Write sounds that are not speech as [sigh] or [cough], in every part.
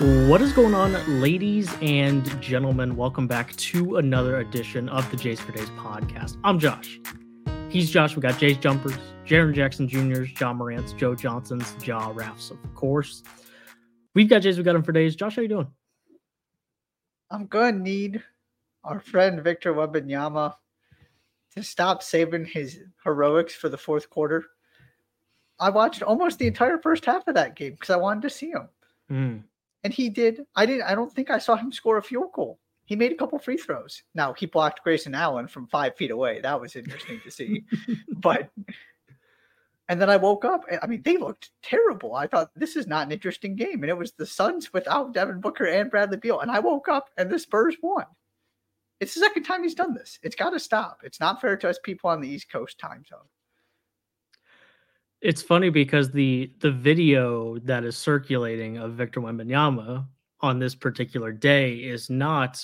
What is going on, ladies and gentlemen? Welcome back to another edition of the Js for Days podcast. I'm Josh. He's Josh. We got Jays Jumpers, Jaren Jackson Jr.'s, Ja Morant's, Joe Johnson's, Jaw Raffs, of course. We've got Jays. We got him for days. Josh, how you doing? I'm going to need our friend Victor Wembanyama to stop saving his heroics for the fourth quarter. I watched almost the entire first half of that game because I wanted to see him. Mm and he did. I didn't. I don't think I saw him score a field goal. He made a couple free throws. Now he blocked Grayson Allen from five feet away. That was interesting to see. [laughs] but and then I woke up. I mean, they looked terrible. I thought this is not an interesting game, and it was the Suns without Devin Booker and Bradley Beal. And I woke up, and the Spurs won. It's the second time he's done this. It's got to stop. It's not fair to us people on the East Coast time zone. It's funny because the the video that is circulating of Victor Wembanyama on this particular day is not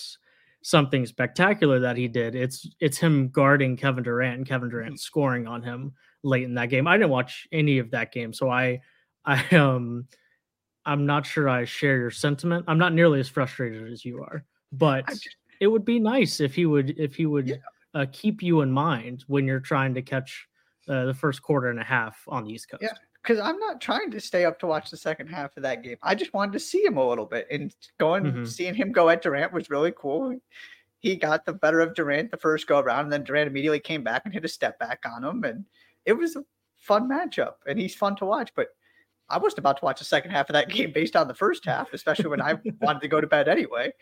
something spectacular that he did. It's it's him guarding Kevin Durant and Kevin Durant mm-hmm. scoring on him late in that game. I didn't watch any of that game, so I I um I'm not sure I share your sentiment. I'm not nearly as frustrated as you are, but just, it would be nice if he would if he would yeah. uh, keep you in mind when you're trying to catch uh, the first quarter and a half on the East Coast. Yeah, because I'm not trying to stay up to watch the second half of that game. I just wanted to see him a little bit, and going mm-hmm. seeing him go at Durant was really cool. He got the better of Durant the first go around, and then Durant immediately came back and hit a step back on him, and it was a fun matchup, and he's fun to watch. But I wasn't about to watch the second half of that [laughs] game based on the first half, especially when I [laughs] wanted to go to bed anyway.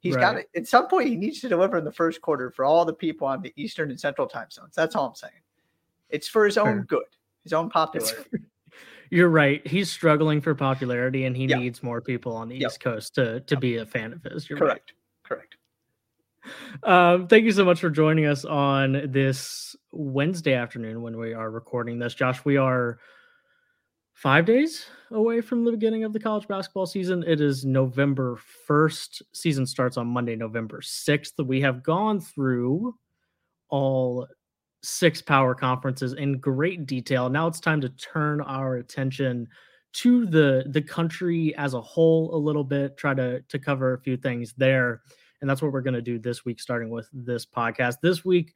He's right. got it. At some point, he needs to deliver in the first quarter for all the people on the Eastern and Central time zones. That's all I'm saying. It's for his own good, his own popularity. [laughs] You're right. He's struggling for popularity, and he needs more people on the. East Coast to to be a fan of his. You're correct. Right. Correct. Um, thank you so much for joining us on this Wednesday afternoon when we are recording this. Josh, we are five days away from the beginning of the college basketball season. It is November 1st. Season starts on Monday, November 6th. We have gone through all six power conferences in great detail. Now it's time to turn our attention to the the country as a whole a little bit, try to to cover a few things there. And that's what we're going to do this week starting with this podcast. This week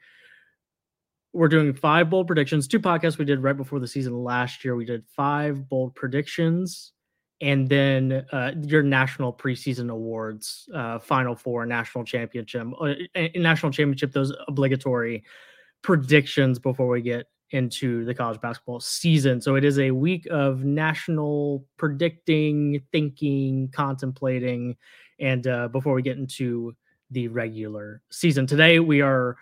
we're doing five bold predictions, two podcasts we did right before the season last year. We did five bold predictions and then uh, your national preseason awards, uh, Final Four, national championship, uh, national championship, those obligatory predictions before we get into the college basketball season. So it is a week of national predicting, thinking, contemplating, and uh, before we get into the regular season. Today we are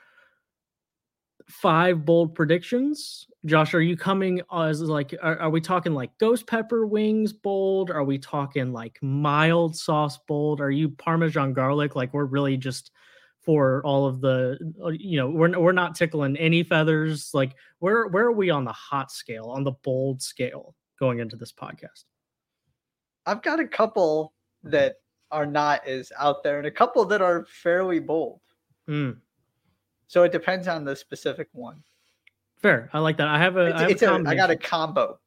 five bold predictions. Josh, are you coming as like are, are, we talking like ghost pepper wings bold? Are we talking like mild sauce bold? Are you parmesan garlic? Like we're really just for all of the uh, you know we're we're not tickling any feathers like where where are we on the hot scale on the bold scale going into this podcast? I've got a couple that are not as out there and a couple that are fairly bold. Mm. so it depends on the specific one. Fair i like that. I have a it's, I, have it's a, I got a combo.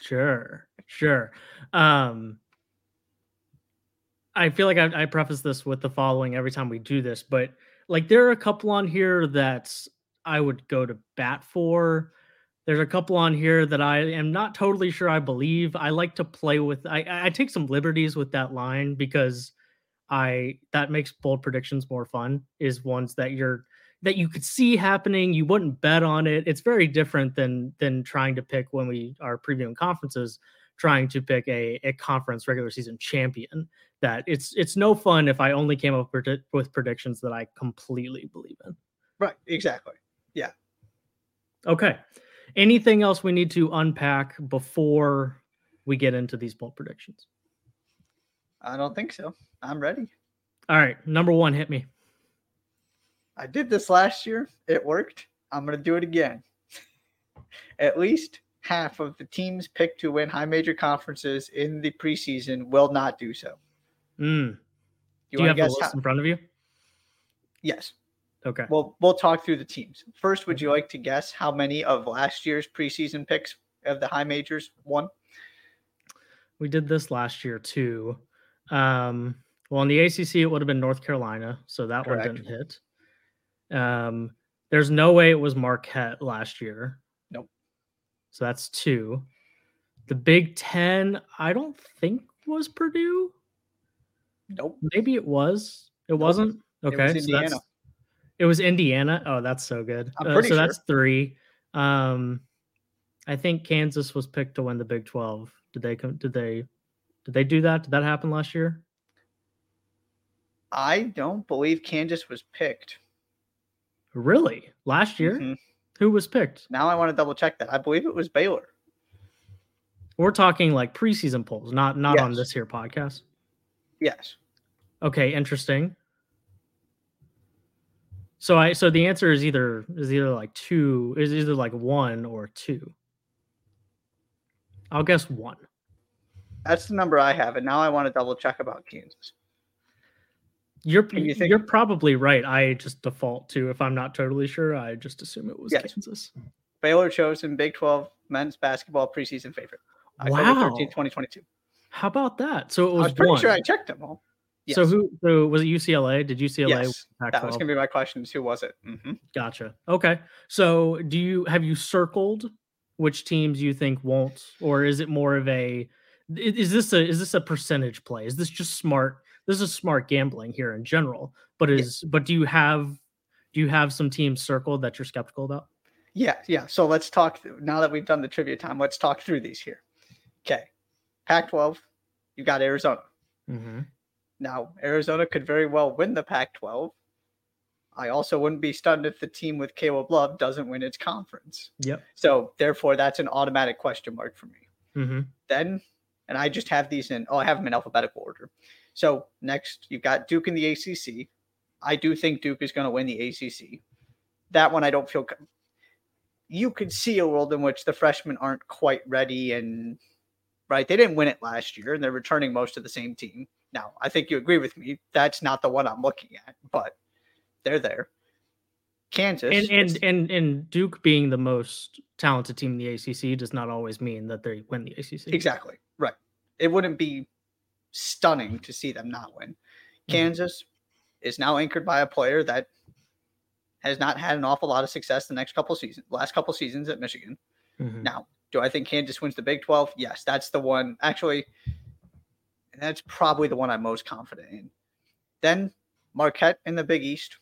Sure sure. Um I feel like I, I preface this with the following every time we do this, but like there are a couple on here that I would go to bat for. There's a couple on here that I am not totally sure I believe. I like to play with I, I take some liberties with that line because I that makes bold predictions more fun is ones that you're that you could see happening, you wouldn't bet on it. It's very different than than trying to pick when we are previewing conferences, trying to pick a, a conference regular season champion that it's it's no fun if I only came up with predictions that I completely believe in. Right. Exactly. Yeah. Okay. Anything else we need to unpack before we get into these bold predictions? I don't think so. I'm ready. All right. Number one, hit me. I did this last year. It worked. I'm going to do it again. [laughs] At least half of the teams picked to win high major conferences in the preseason will not do so. Mm. Do you have the list how... in front of you? Yes. Okay. Well, we'll talk through the teams. First, would you like to guess how many of last year's preseason picks of the high majors won? We did this last year too. Um, well, in the ACC, it would have been North Carolina, so that Correct. one didn't hit. Um, there's no way it was Marquette last year. Nope. So that's two. The Big Ten, I don't think was Purdue. Nope. Maybe it was. It wasn't. was Okay, so Indiana. that's it was Indiana. Oh, that's so good. I'm Uh, so sure. that's three. Um, I think Kansas was picked to win the Big Twelve. Did they come? Did they? Did they do that? Did that happen last year? I don't believe Kansas was picked. Really? Last year? Mhm. Who was picked? Now I want to double check that. I believe it was Baylor. We're talking like preseason polls, not not on this here podcast. Yes. Okay, interesting. So I so the answer is either is either like two is either like one or two. I'll guess one. That's the number I have. And now I want to double check about Kansas. You're you think- you're probably right. I just default to if I'm not totally sure, I just assume it was Yes. Kansas. Baylor chosen Big 12 men's basketball preseason favorite. October Wow. 13th, 2022. How about that? So it I was, was pretty one. sure I checked them all. Yes. So who so was it UCLA? Did UCLA Yes, that was going to be my question. is Who was it? hmm Gotcha. Okay. So do you have you circled which teams you think won't, or is it more of a is this a is this a percentage play? Is this just smart? This is smart gambling here in general. But is but do you have do you have some teams circled that you're skeptical about? Yeah, yeah. So let's talk. Now that we've done the trivia time, let's talk through these here. Okay. Pac 12, you got Arizona. Mm-hmm. Now, Arizona could very well win the Pac 12. I also wouldn't be stunned if the team with Caleb Love doesn't win its conference. Yep. So, therefore, that's an automatic question mark for me. Mm-hmm. Then, and I just have these in, oh, I have them in alphabetical order. So, next, you've got Duke in the ACC. I do think Duke is going to win the ACC. That one, I don't feel. You could see a world in which the freshmen aren't quite ready and right. They didn't win it last year, and they're returning most of the same team. Now, I think you agree with me. That's not the one I'm looking at, but they're there. Kansas And and and and Duke being the most talented team in the ACC does not always mean that they win the ACC. Exactly. Right. It wouldn't be stunning to see them not win. Mhm. Kansas is now anchored by a player that has not had an awful lot of success the next couple seasons, last couple seasons at Michigan. Mhm. Now, do I think Kansas wins the Big 12? Yes, that's the one. Actually, that's probably the one I'm most confident in. Then Marquette in the Big East.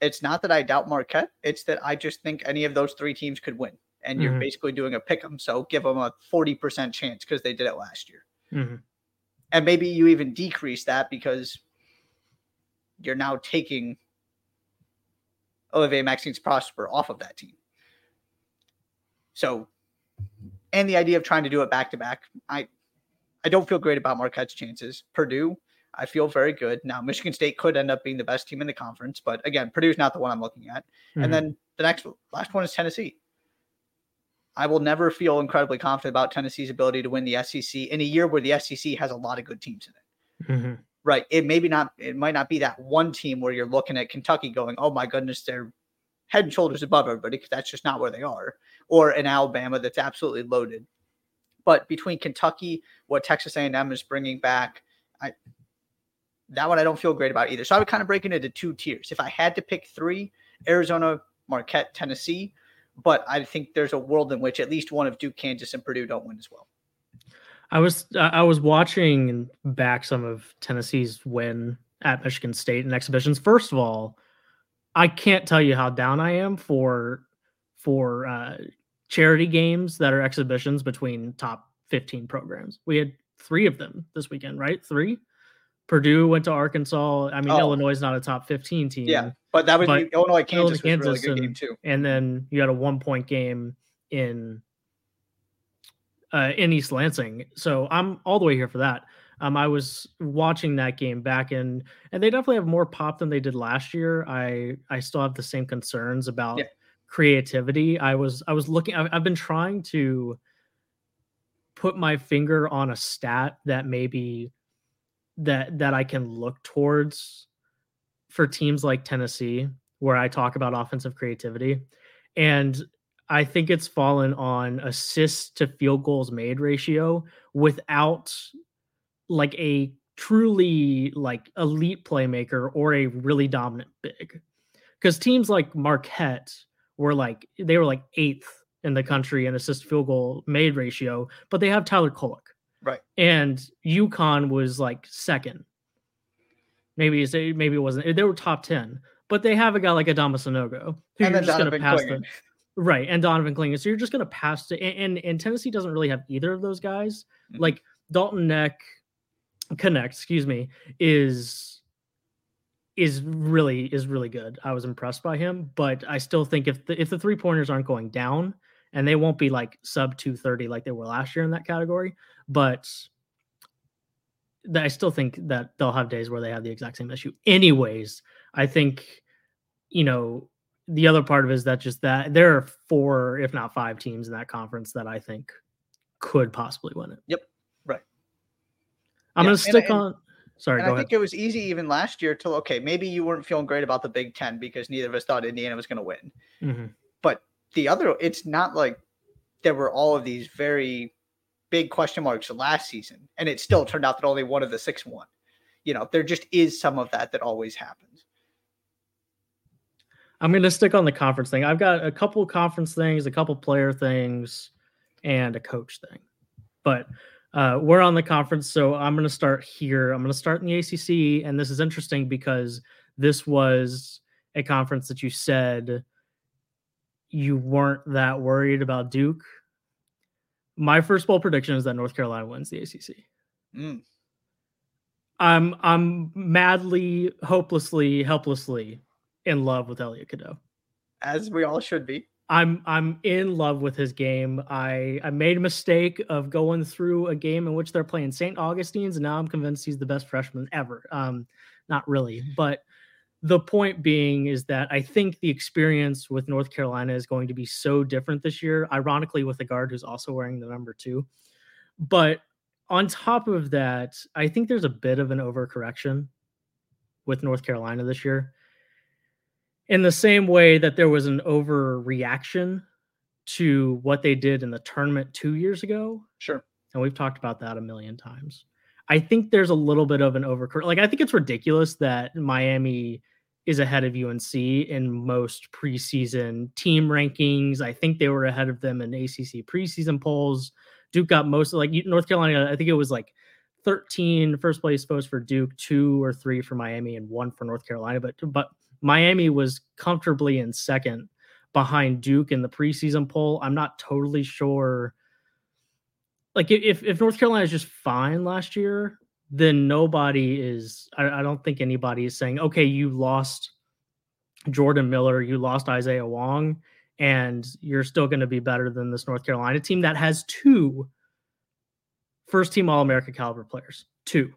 It's not that I doubt Marquette, it's that I just think any of those three teams could win. And you're Mhm. basically doing a pick 'em. So give them a 40% chance because they did it last year. Mhm. And maybe you even decrease that because you're now taking Olivier Maxence Prosper off of that team. So, and the idea of trying to do it back to back, I, I don't feel great about Marquette's chances. Purdue, I feel very good. Now, Michigan State could end up being the best team in the conference, but again, Purdue's not the one I'm looking at. Mhm. And then the next last one is Tennessee. I will never feel incredibly confident about Tennessee's ability to win the SEC in a year where the SEC has a lot of good teams in it. Mhm. Right. It maybe not it might not be that one team where you're looking at Kentucky going, "Oh my goodness, they're head and shoulders above everybody," because that's just not where they are. Or in Alabama that's absolutely loaded. But between Kentucky, what Texas A&M is bringing back, I that one I don't feel great about either. So I would kind of break it into two tiers. If I had to pick three, Arizona, Marquette, Tennessee, but I think there's a world in which at least one of Duke, Kansas, and Purdue don't win as well. I was I was watching back some of Tennessee's win at Michigan State in exhibitions. First of all, I can't tell you how down I am for for uh, charity games that are exhibitions between top 15 programs. We had three of them this weekend, right? Three. Purdue went to Arkansas. I mean, Oh. Illinois is not a top 15 team. Yeah, but that was But Illinois, Kansas was a really Kansas good and- game too. and then you had a one point game in uh, in East Lansing. So I'm all the way here for that. Um, I was watching that game back in, and they definitely have more pop than they did last year. I I still have the same concerns about Yeah. creativity. I was I was looking. I've, I've been trying to put my finger on a stat that maybe that that I can look towards for teams like Tennessee, where I talk about offensive creativity. And I think it's fallen on assists to field goals made ratio without like a truly like elite playmaker or a really dominant big. Because teams like Marquette were like they were like eighth in the country in assist field goal made ratio, but they have Tyler Kolek. Right. And UConn was like second. Maybe it's maybe it wasn't they were top 10, but they have a guy like Adama Sanogo who and you're just gonna pass the, right and Donovan Clingan. So you're just gonna pass it. And, and, and Tennessee doesn't really have either of those guys. Mm-hmm. Like Dalton Knecht Connect, excuse me, is is really is really good. I was impressed by him, but I still think if the if the three pointers aren't going down, and they won't be like sub 230 like they were last year in that category, but I still think that they'll have days where they have the exact same issue. Anyways, I think you know the other part of it is that just that there are four, if not five teams in that conference that I think could possibly win it. Yep. Right. I'm yeah, gonna stick and, on. Sorry, I ahead. think it was easy even last year to okay, maybe you weren't feeling great about the Big Ten because neither of us thought Indiana was going to win. Mm-hmm. The other, it's not like there were all of these very big question marks last season, and it still turned out that only one of the six won. You know, there just is some of that that always happens. I'm going to stick on the conference thing. I've got a couple conference things, a couple player things, and a coach thing. But uh, we're on the conference, so I'm going to start here. I'm going to start in the ACC, and this is interesting because this was a conference that you said you weren't that worried about Duke. My first bold prediction is that North Carolina wins the ACC. Mm. I'm I'm madly, hopelessly, helplessly in love with Elliot Cadeau. As we all should be. I'm I'm in love with his game. I I made a mistake of going through a game in which they're playing St. Augustine's, and now I'm convinced he's the best freshman ever. Um, not really, but the point being is that I think the experience with North Carolina is going to be so different this year. Ironically, with a guard who's also wearing the number two, but on top of that, I think there's a bit of an overcorrection with North Carolina this year in the same way that there was an overreaction to what they did in the tournament two years ago. Sure. And we've talked about that a million times. I think there's a little bit of an overcorrection. Like, I think it's ridiculous that Miami is ahead of UNC in most preseason team rankings. I think they were ahead of them in ACC preseason polls. Duke got most like North Carolina. I think it was like 13 first place votes for Duke, two or three for Miami, and one for North Carolina. But but Miami was comfortably in second behind Duke in the preseason poll. I'm not totally sure. Like if if North Carolina is just fine last year, then nobody is. I, I don't think anybody is saying, okay, you lost Jordan Miller, you lost Isaiah Wong, and you're still going to be better than this North Carolina team that has two first team All America caliber players. Two.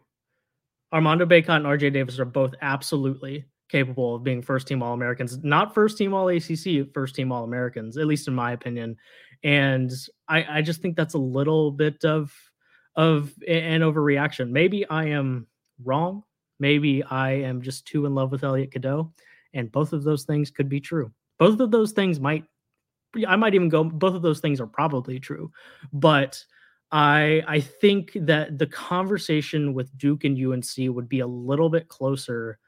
Armando Bacot and RJ Davis are both absolutely capable of being first team All Americans, not first team All ACC, first team All Americans, at least in my opinion. And I, I just think that's a little bit of of an overreaction. Maybe I am wrong. Maybe I am just too in love with Elliot Cadeau, and both of those things could be true. Both of those things might. I might even go. Both of those things are probably true, but I I think that the conversation with Duke and UNC would be a little bit closer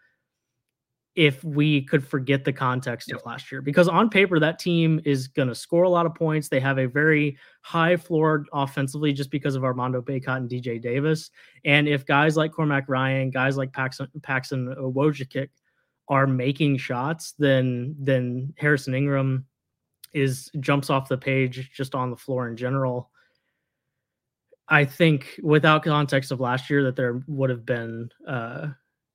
if we could forget the context yep. of last year because on paper that team is going to score a lot of points. They have a very high floor offensively just because of armando bacot and rj davis. And if guys like cormac ryan guys like paxson paxson wojcik are making shots then then harrison ingram is jumps off the page just on the floor in general. I think without context of last year that there would have been uh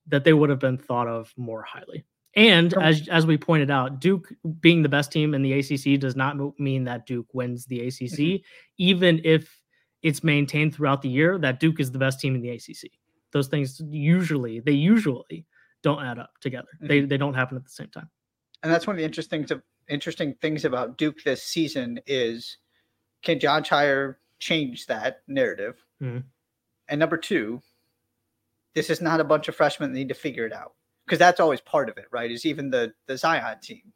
that they would have been thought of more highly. And as as we pointed out, Duke being the best team in the ACC does not mean that Duke wins the ACC, mm-hmm. even if it's maintained throughout the year that Duke is the best team in the ACC. Those things usually they usually don't add up together. Mm-hmm. They they don't happen at the same time. And that's one of the interesting to, interesting things about Duke this season is can Jon Scheyer change that narrative? Mm-hmm. And number two, this is not a bunch of freshmen that need to figure it out because that's always part of it, right? Is even the the Zion team.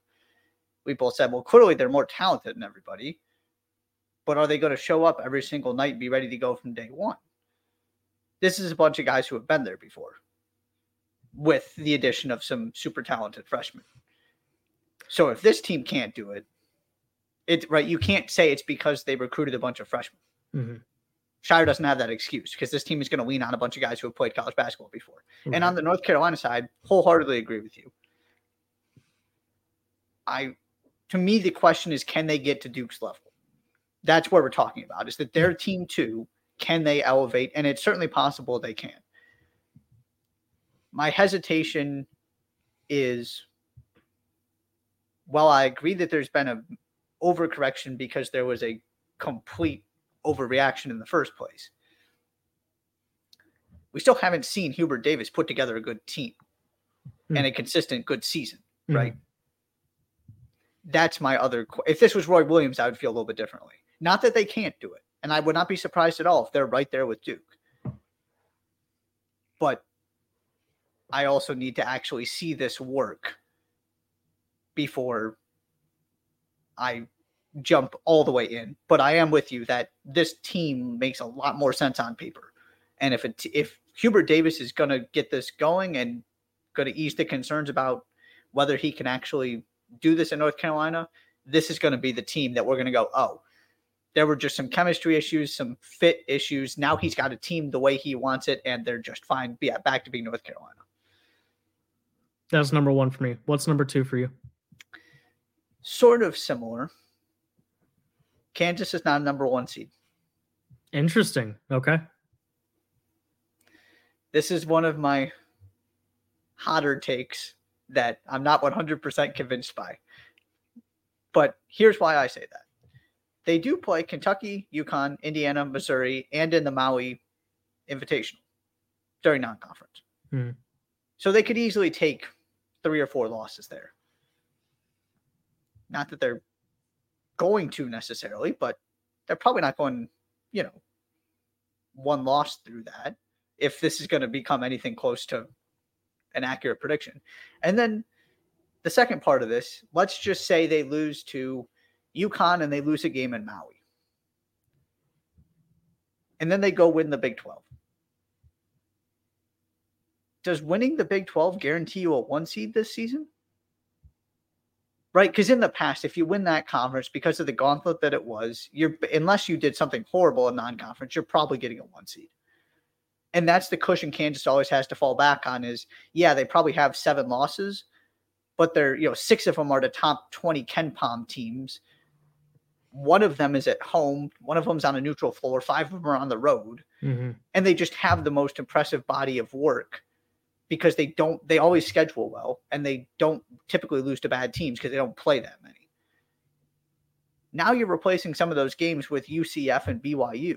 We both said, well, clearly they're more talented than everybody, but are they going to show up every single night and be ready to go from day one? This is a bunch of guys who have been there before with the addition of some super talented freshmen. So if this team can't do it, it right, you can't say it's because they recruited a bunch of freshmen. Mm-hmm. Scheyer doesn't have that excuse because this team is going to lean on a bunch of guys who have played college basketball before. Mm-hmm. And on the North Carolina side, wholeheartedly agree with you. I, to me, the question is, can they get to Duke's level? That's what we're talking about. Is that their team too? Can they elevate? And it's certainly possible they can. My hesitation is, well, I agree that there's been a overcorrection because there was a complete overreaction in the first place. We still haven't seen Hubert Davis put together a good team mm. and a consistent good season, mm. right? That's my other. If this was Roy Williams, I would feel a little bit differently. Not that they can't do it, and I would not be surprised at all if they're right there with Duke. But I also need to actually see this work before I jump all the way in. But I am with you that this team makes a lot more sense on paper. And if it if Hubert Davis is going to get this going and going to ease the concerns about whether he can actually do this in North Carolina, this is going to be the team that we're going to go, oh, there were just some chemistry issues, some fit issues. Now he's got a team the way he wants it, and they're just fine. Be back to being North Carolina. That's number one for me. What's number two for you? Sort of similar. Kansas is not a number one seed. Interesting. Okay. This is one of my hotter takes that I'm not 100% convinced by. But here's why I say that. They do play Kentucky, UConn, Indiana, Missouri, and in the Maui Invitational during non conference. Hmm. So they could easily take three or four losses there. Not that they're going to necessarily, but they're probably not going, you know, one loss through that if this is going to become anything close to an accurate prediction. And then the second part of this, let's just say they lose to UConn and they lose a game in Maui. And then they go win the Big 12. Does winning the Big 12 guarantee you a one seed this season? Right? Because in the past, if you win that conference because of the gauntlet that it was, you're unless you did something horrible in non-conference, you're probably getting a one seed. And that's the cushion Kansas always has to fall back on is yeah, they probably have seven losses, but they're, you know, six of them are the top 20 KenPom teams. One of them is at home, one of them's on a neutral floor, five of them are on the road. Mm-hmm. And they just have the most impressive body of work because they don't they always schedule well and they don't typically lose to bad teams because they don't play that many. Now you're replacing some of those games with UCF and BYU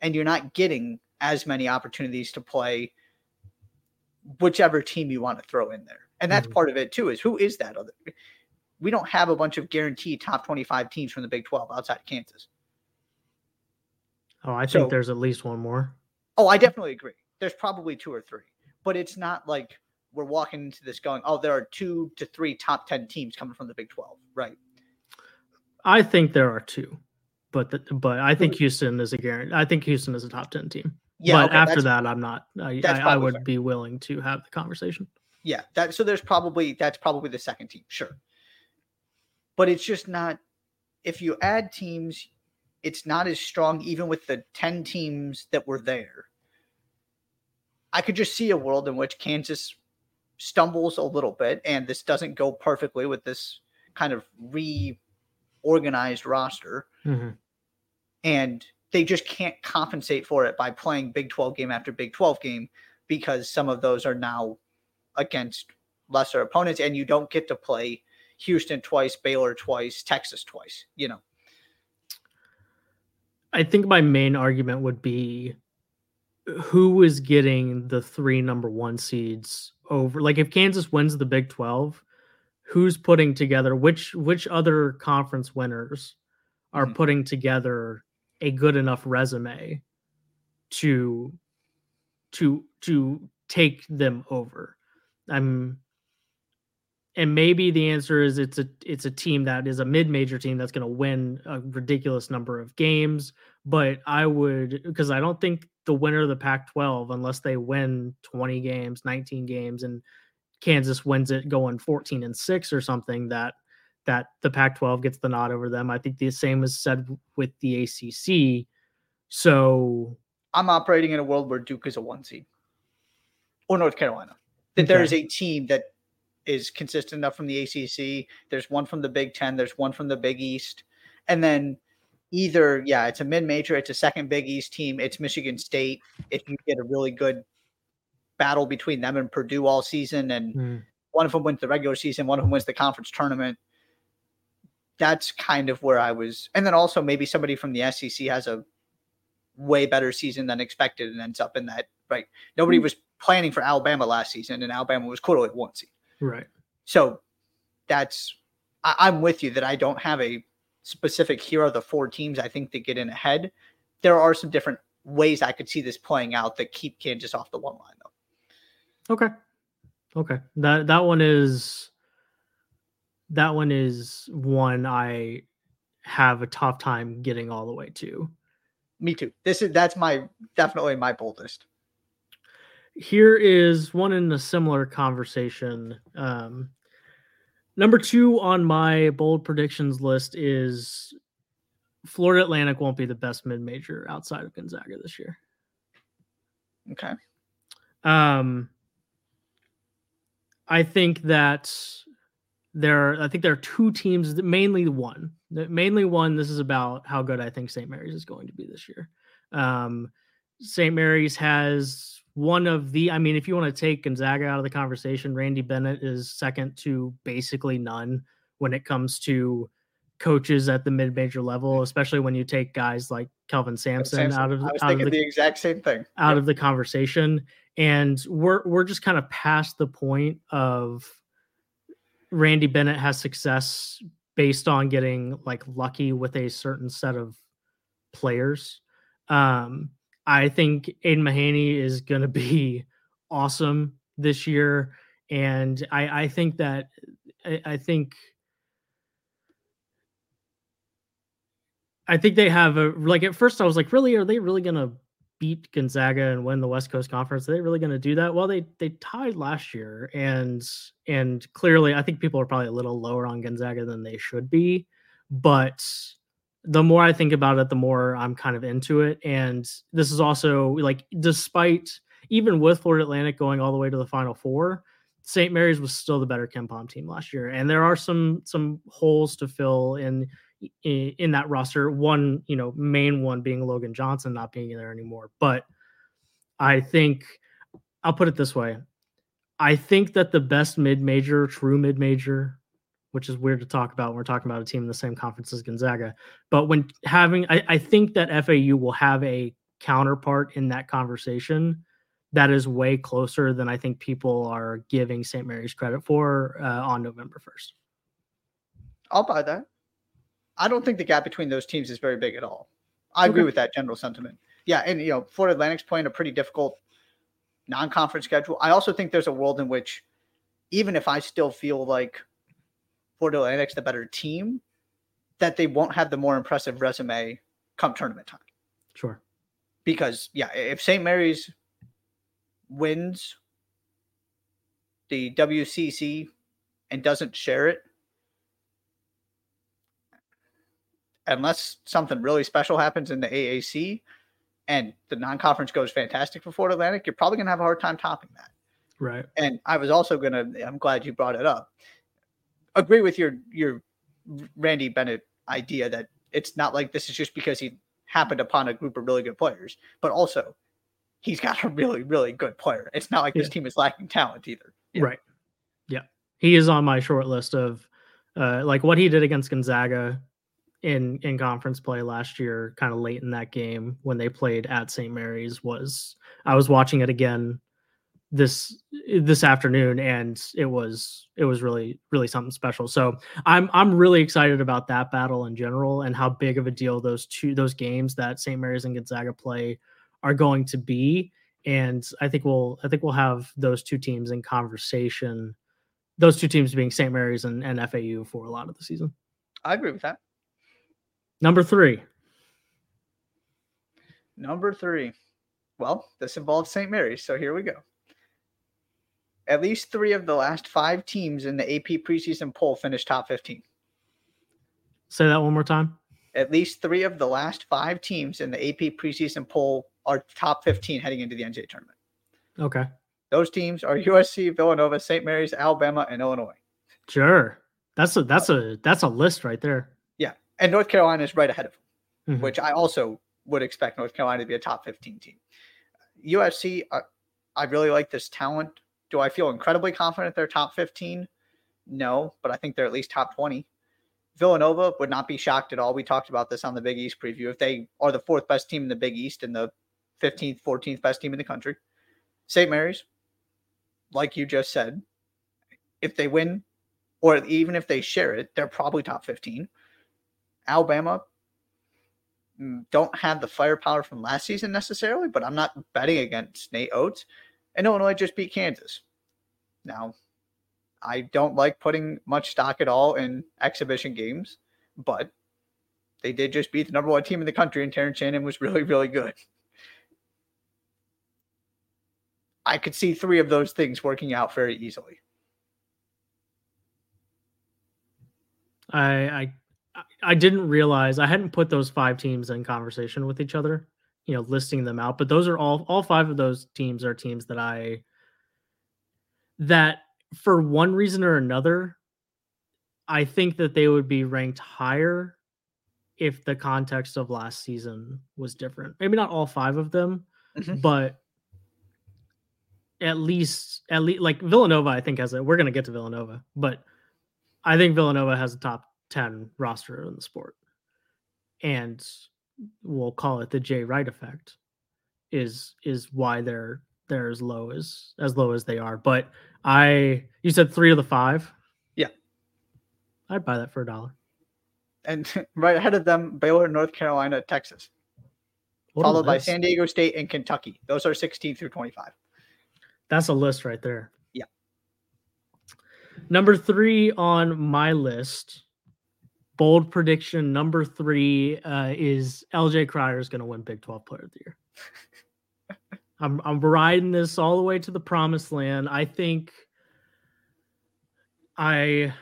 and you're not getting as many opportunities to play whichever team you want to throw in there. And that's mm-hmm. part of it too is who is that other we don't have a bunch of guaranteed top 25 teams from the Big 12 outside of Kansas. Oh, I think so, there's at least one more. Oh, I definitely agree. There's probably two or three but it's not like we're walking into this going, oh, there are two to three top 10 teams coming from the Big 12, right? I think there are two, but the, but I think hmm. Houston is a guarantee. I think Houston is a top 10 team. Yeah, but okay, after that, I'm not. I, I, I would fair. be willing to have the conversation. Yeah, that so there's probably that's probably the second team, sure. But it's just not. If you add teams, it's not as strong, even with the ten teams that were there. I could just see a world in which Kansas stumbles a little bit and this doesn't go perfectly with this kind of reorganized roster. Mm-hmm. And they just can't compensate for it by playing Big 12 game after Big 12 game because some of those are now against lesser opponents and you don't get to play Houston twice, Baylor twice, Texas twice, you know. I think my main argument would be who is getting the three number one seeds over like if Kansas wins the Big 12 who's putting together which which other conference winners are mm-hmm. putting together a good enough resume to to to take them over i'm and maybe the answer is it's a it's a team that is a mid-major team that's going to win a ridiculous number of games but i would because i don't think the winner of the Pac-12 unless they win 20 games, 19 games, and Kansas wins it going 14 and six or something. That that the Pac-12 gets the nod over them. I think the same is said with the ACC. So I'm operating in a world where Duke is a one seed or North Carolina. That okay. there is a team that is consistent enough from the ACC. There's one from the Big Ten. There's one from the Big East, and then either yeah, it's a mid major. It's a second Big East team. It's Michigan State. If you get a really good battle between them and Purdue all season, and mm. one of them wins the regular season, one of them wins the conference tournament. That's kind of where I was, and then also maybe somebody from the SEC has a way better season than expected and ends up in that. Right, nobody mm. was planning for Alabama last season, and Alabama was clearly one seed. Right. So that's I, I'm with you that I don't have a specific here are the four teams I think that get in ahead. There are some different ways I could see this playing out that keep Kansas off the one line though. Okay. Okay. That that one is that one is one I have a tough time getting all the way to. Me too. This is that's my definitely my boldest here is one in a similar conversation. Um, number two on my bold predictions list is Florida Atlantic won't be the best mid major outside of Gonzaga this year. Okay. Um, I think that there, I think there are two teams, mainly one, mainly one. This is about how good I think St. Mary's is going to be this year. Um, St. Mary's has one of the I mean, if you want to take Gonzaga out of the conversation, Randy Bennett is second to basically none when it comes to coaches at the mid-major level, especially when you take guys like Kelvin Sampson, Sampson. out of I was out thinking of the, the, exact same thing out yep. of the conversation. And we're we're just kind of past the point of Randy Bennett has success based on getting like lucky with a certain set of players. Um, I think Aidan Mahaney is going to be awesome this year, and I, I think that I, I, think I think they have a like at first I was like, really, are they really going to beat Gonzaga and win the West Coast Conference? Are they really going to do that? Well, they they tied last year, and and clearly, I think people are probably a little lower on Gonzaga than they should be, but the more I think about it, the more I'm kind of into it. And this is also like, despite even with Florida Atlantic going all the way to the Final Four, St. Mary's was still the better KenPom team last year, and there are some some holes to fill in, in in that roster. One, you know, main one being Logan Johnson not being there anymore. But I think I'll put it this way: I think that the best mid major, true mid major which is weird to talk about when we're talking about a team in the same conference as Gonzaga. But when having, I, I think that FAU will have a counterpart in that conversation that is way closer than I think people are giving St. Mary's credit for uh, on November 1st. I'll buy that. I don't think the gap between those teams is very big at all. I okay. agree with that general sentiment. Yeah, and you know, Florida Atlantic's playing a pretty difficult non-conference schedule. I also think there's a world in which even if I still feel like Florida Atlantic's the better team, that they won't have the more impressive resume come tournament time. Sure. Because yeah, if St. Mary's wins the WCC and doesn't share it, unless something really special happens in the AAC and the non-conference goes fantastic for Florida Atlantic, you're probably going to have a hard time topping that. Right. And I was also going to I'm glad you brought it up agree with your your Randy Bennett idea that it's not like this is just because he happened upon a group of really good players, but also he's got a really really good player. It's not like yeah. this team is lacking talent either. Yeah. Right. Yeah, he is on my short list of uh, like what he did against Gonzaga in in conference play last year, kind of late in that game when they played at St. Mary's. Was I was watching it again this this afternoon and it was it was really really something special. So i'm i'm really excited about that battle in general and how big of a deal those two those games that st mary's and gonzaga play are going to be. And i think we'll i think we'll have those two teams in conversation those two teams being st mary's and, and fau for a lot of the season. I agree with that. Number three. Number three. Well, this involves St. Mary's, so here we go. At least three of the last five teams in the AP preseason poll finished top 15. Say that one more time. At least three of the last five teams in the AP preseason poll are top 15 heading into the NCAA tournament. Okay. Those teams are USC, Villanova, St. Mary's, Alabama, and Illinois. Sure. That's a that's a that's a list right there. Yeah. And North Carolina is right ahead of them, Mhm. which I also would expect North Carolina to be a top 15 team. USC, I, I really like this talent. Do I feel incredibly confident they're top 15? No, but I think they're at least top 20. Villanova would not be shocked at all. We talked about this on the Big East preview. If they are the fourth best team in the Big East and the 15th, 14th best team in the country, St. Mary's, like you just said, if they win, or even if they share it, they're probably top 15. Alabama mm, don't have the firepower from last season necessarily, but I'm not betting against Nate Oats. And Illinois just beat Kansas. Now, I don't like putting much stock at all in exhibition games, but they did just beat the number one team in the country, and Terrence Shannon was really, really good. I could see three of those things working out very easily. I I I didn't realize I hadn't put those five teams in conversation with each other, you know, listing them out. But those are all all five of those teams are teams that I that for one reason or another, I think that they would be ranked higher if the context of last season was different. Maybe not all five of them, Mhm. but at least at least like Villanova, I think has a we're gonna get to Villanova, but I think Villanova has a top 10 roster in the sport. And we'll call it the Jay Wright effect is is why they're they're as low as as low as they are. But I you said three of the five. Yeah. I'd buy that for a dollar. And [laughs] right ahead of them, Baylor, North Carolina, Texas, What followed by. San Diego State and Kentucky. Those are 16 through 25. That's a list right there. Yeah. Number three on my list, bold prediction number three uh, is LJ Cryer is going to win Big 12 Player of the Year. [laughs] I'm I'm riding this all the way to the promised land. I think I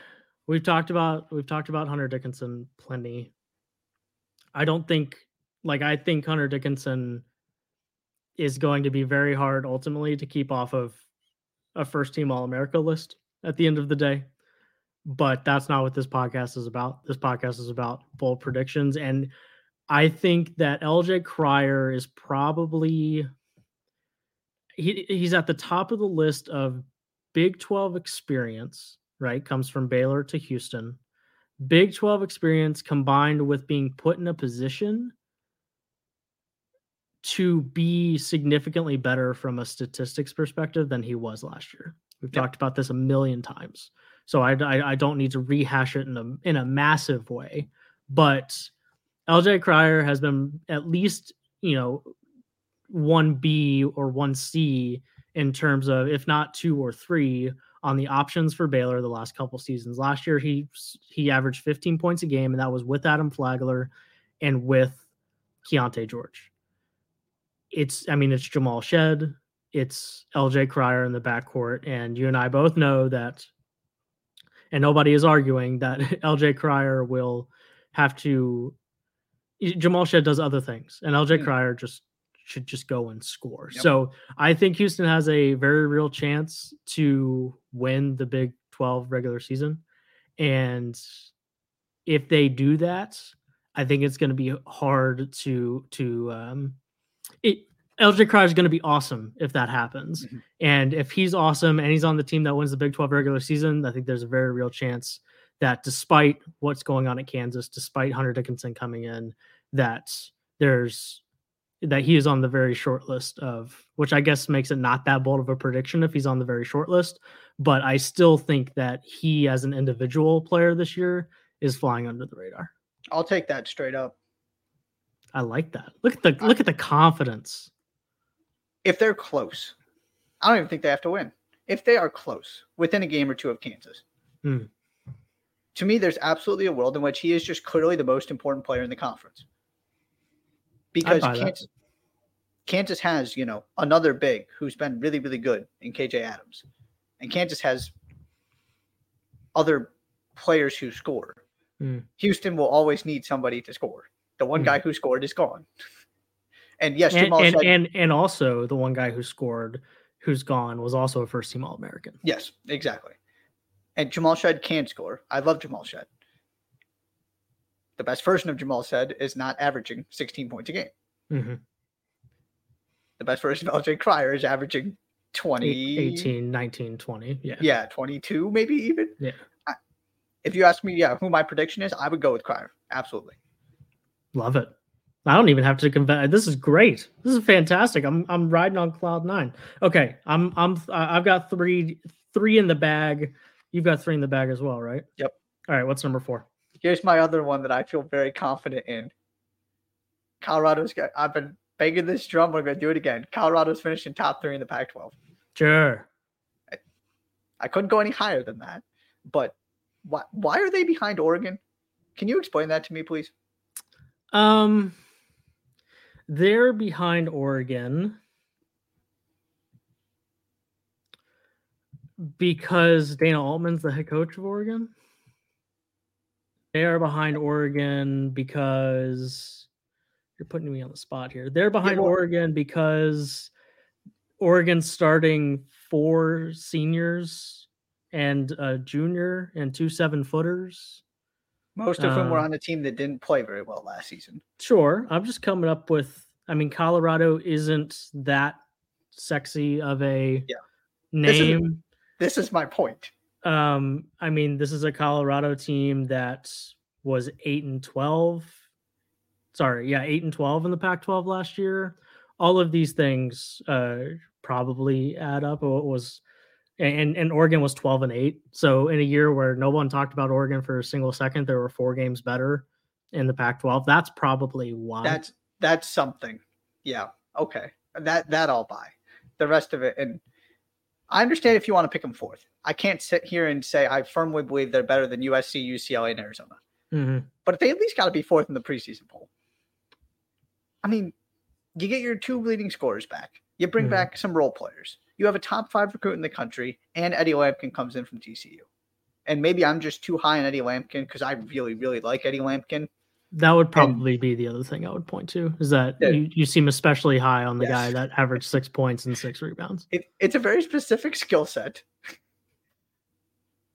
we've talked about we've talked about Hunter Dickinson plenty. I don't think like I think Hunter Dickinson is going to be very hard ultimately to keep off of a first team All America list at the end of the day. But that's not what this podcast is about. This podcast is about bold predictions. And I think that LJ Cryer is probably he, he's at the top of the list of Big 12 experience, right? Comes from Baylor to Houston. Big 12 experience combined with being put in a position to be significantly better from a statistics perspective than he was last year. We've Yep. talked about this a million times, so I, I I don't need to rehash it in a in a massive way. But LJ Cryer has been at least you know one B or one C in terms of if not two or three on the options for Baylor the last couple seasons. Last year he he averaged 15 points a game, and that was with Adam Flagler and with Keyonte George it's I mean it's Jamal Shead, it's LJ Cryer in the backcourt, and you and I both know that, and nobody is arguing that [laughs] LJ Cryer will have to. Jamal Shead does other things, and LJ Mm. Cryer just should just go and score. Yep. So I think Houston has a very real chance to win the Big 12 regular season, and if they do that, I think it's going to be hard to to um, it LJ Cryer is going to be awesome if that happens. Mhm. And if he's awesome and he's on the team that wins the Big 12 regular season, I think there's a very real chance that despite what's going on at Kansas, despite Hunter Dickinson coming in, that there's that he is on the very short list of which I guess makes it not that bold of a prediction if he's on the very short list. But I still think that he as an individual player this year is flying under the radar. I'll take that straight up. I like that. Look at the look at the confidence. If they're close, I don't even think they have to win. If they are close, within a game or two of Kansas, Hmm. to me, there's absolutely a world in which he is just clearly the most important player in the conference. Because. Kansas, Kansas has, you know, another big who's been really, really good in KJ Adams. And Kansas has other players who score. Mm. Houston will always need somebody to score. The one mm. guy who scored is gone. And yes, and, and, and, and also the one guy who scored, who's gone, was also a first team All American. Yes, exactly. And Jamal Shead can score. I love Jamal Shead. The best version of Jamal Shead is not averaging 16 points a game. Mm-hmm. The best version of LJ Cryer is averaging 20, 18, 19, 20. Yeah. Yeah, 22, maybe even. Yeah. I, if you ask me, yeah, who my prediction is, I would go with Cryer. Absolutely. Love it. I don't even have to convince. This is great. This is fantastic. I'm I'm riding on cloud nine. Okay, I'm I'm I've got three three in the bag. You've got three in the bag as well, right? Yep. All right. What's number four? Here's my other one that I feel very confident in. Colorado's got. I've been banging this drum. We're gonna do it again. Colorado's finishing top three in the Pac-12. Sure. I, I couldn't go any higher than that, but why why are they behind Oregon? Can you explain that to me, please? Um they're behind Oregon because Dana Altman's the head coach of Oregon. They are behind Oregon because you're putting me on the spot here. They're behind yeah, well, Oregon because Oregon's starting four seniors and a junior and two seven footers. Most of them were uh, on the team that didn't play very well last season. Sure. I'm just coming up with I mean Colorado isn't that sexy of a yeah. name. This is, this is my point. Um I mean this is a Colorado team that was 8 and 12. Sorry, yeah, 8 and 12 in the Pac-12 last year. All of these things uh probably add up. It was and and Oregon was 12 and 8. So in a year where no one talked about Oregon for a single second, there were four games better in the Pac-12. That's probably why. That's that's something. Yeah. Okay. That that I'll buy. The rest of it and I understand if you want to pick them fourth. I can't sit here and say I firmly believe they're better than USC, UCLA, and Arizona. Mm-hmm. But they at least got to be fourth in the preseason poll. I mean, you get your two leading scorers back. You bring mm-hmm. back some role players you have a top five recruit in the country, and Eddie Lampkin comes in from TCU. And maybe I'm just too high on Eddie Lampkin because I really, really like Eddie Lampkin. That would probably and, be the other thing I would point to is that yeah. you, you seem especially high on the yes. guy that averaged six points and six rebounds. It, it's a very specific skill set,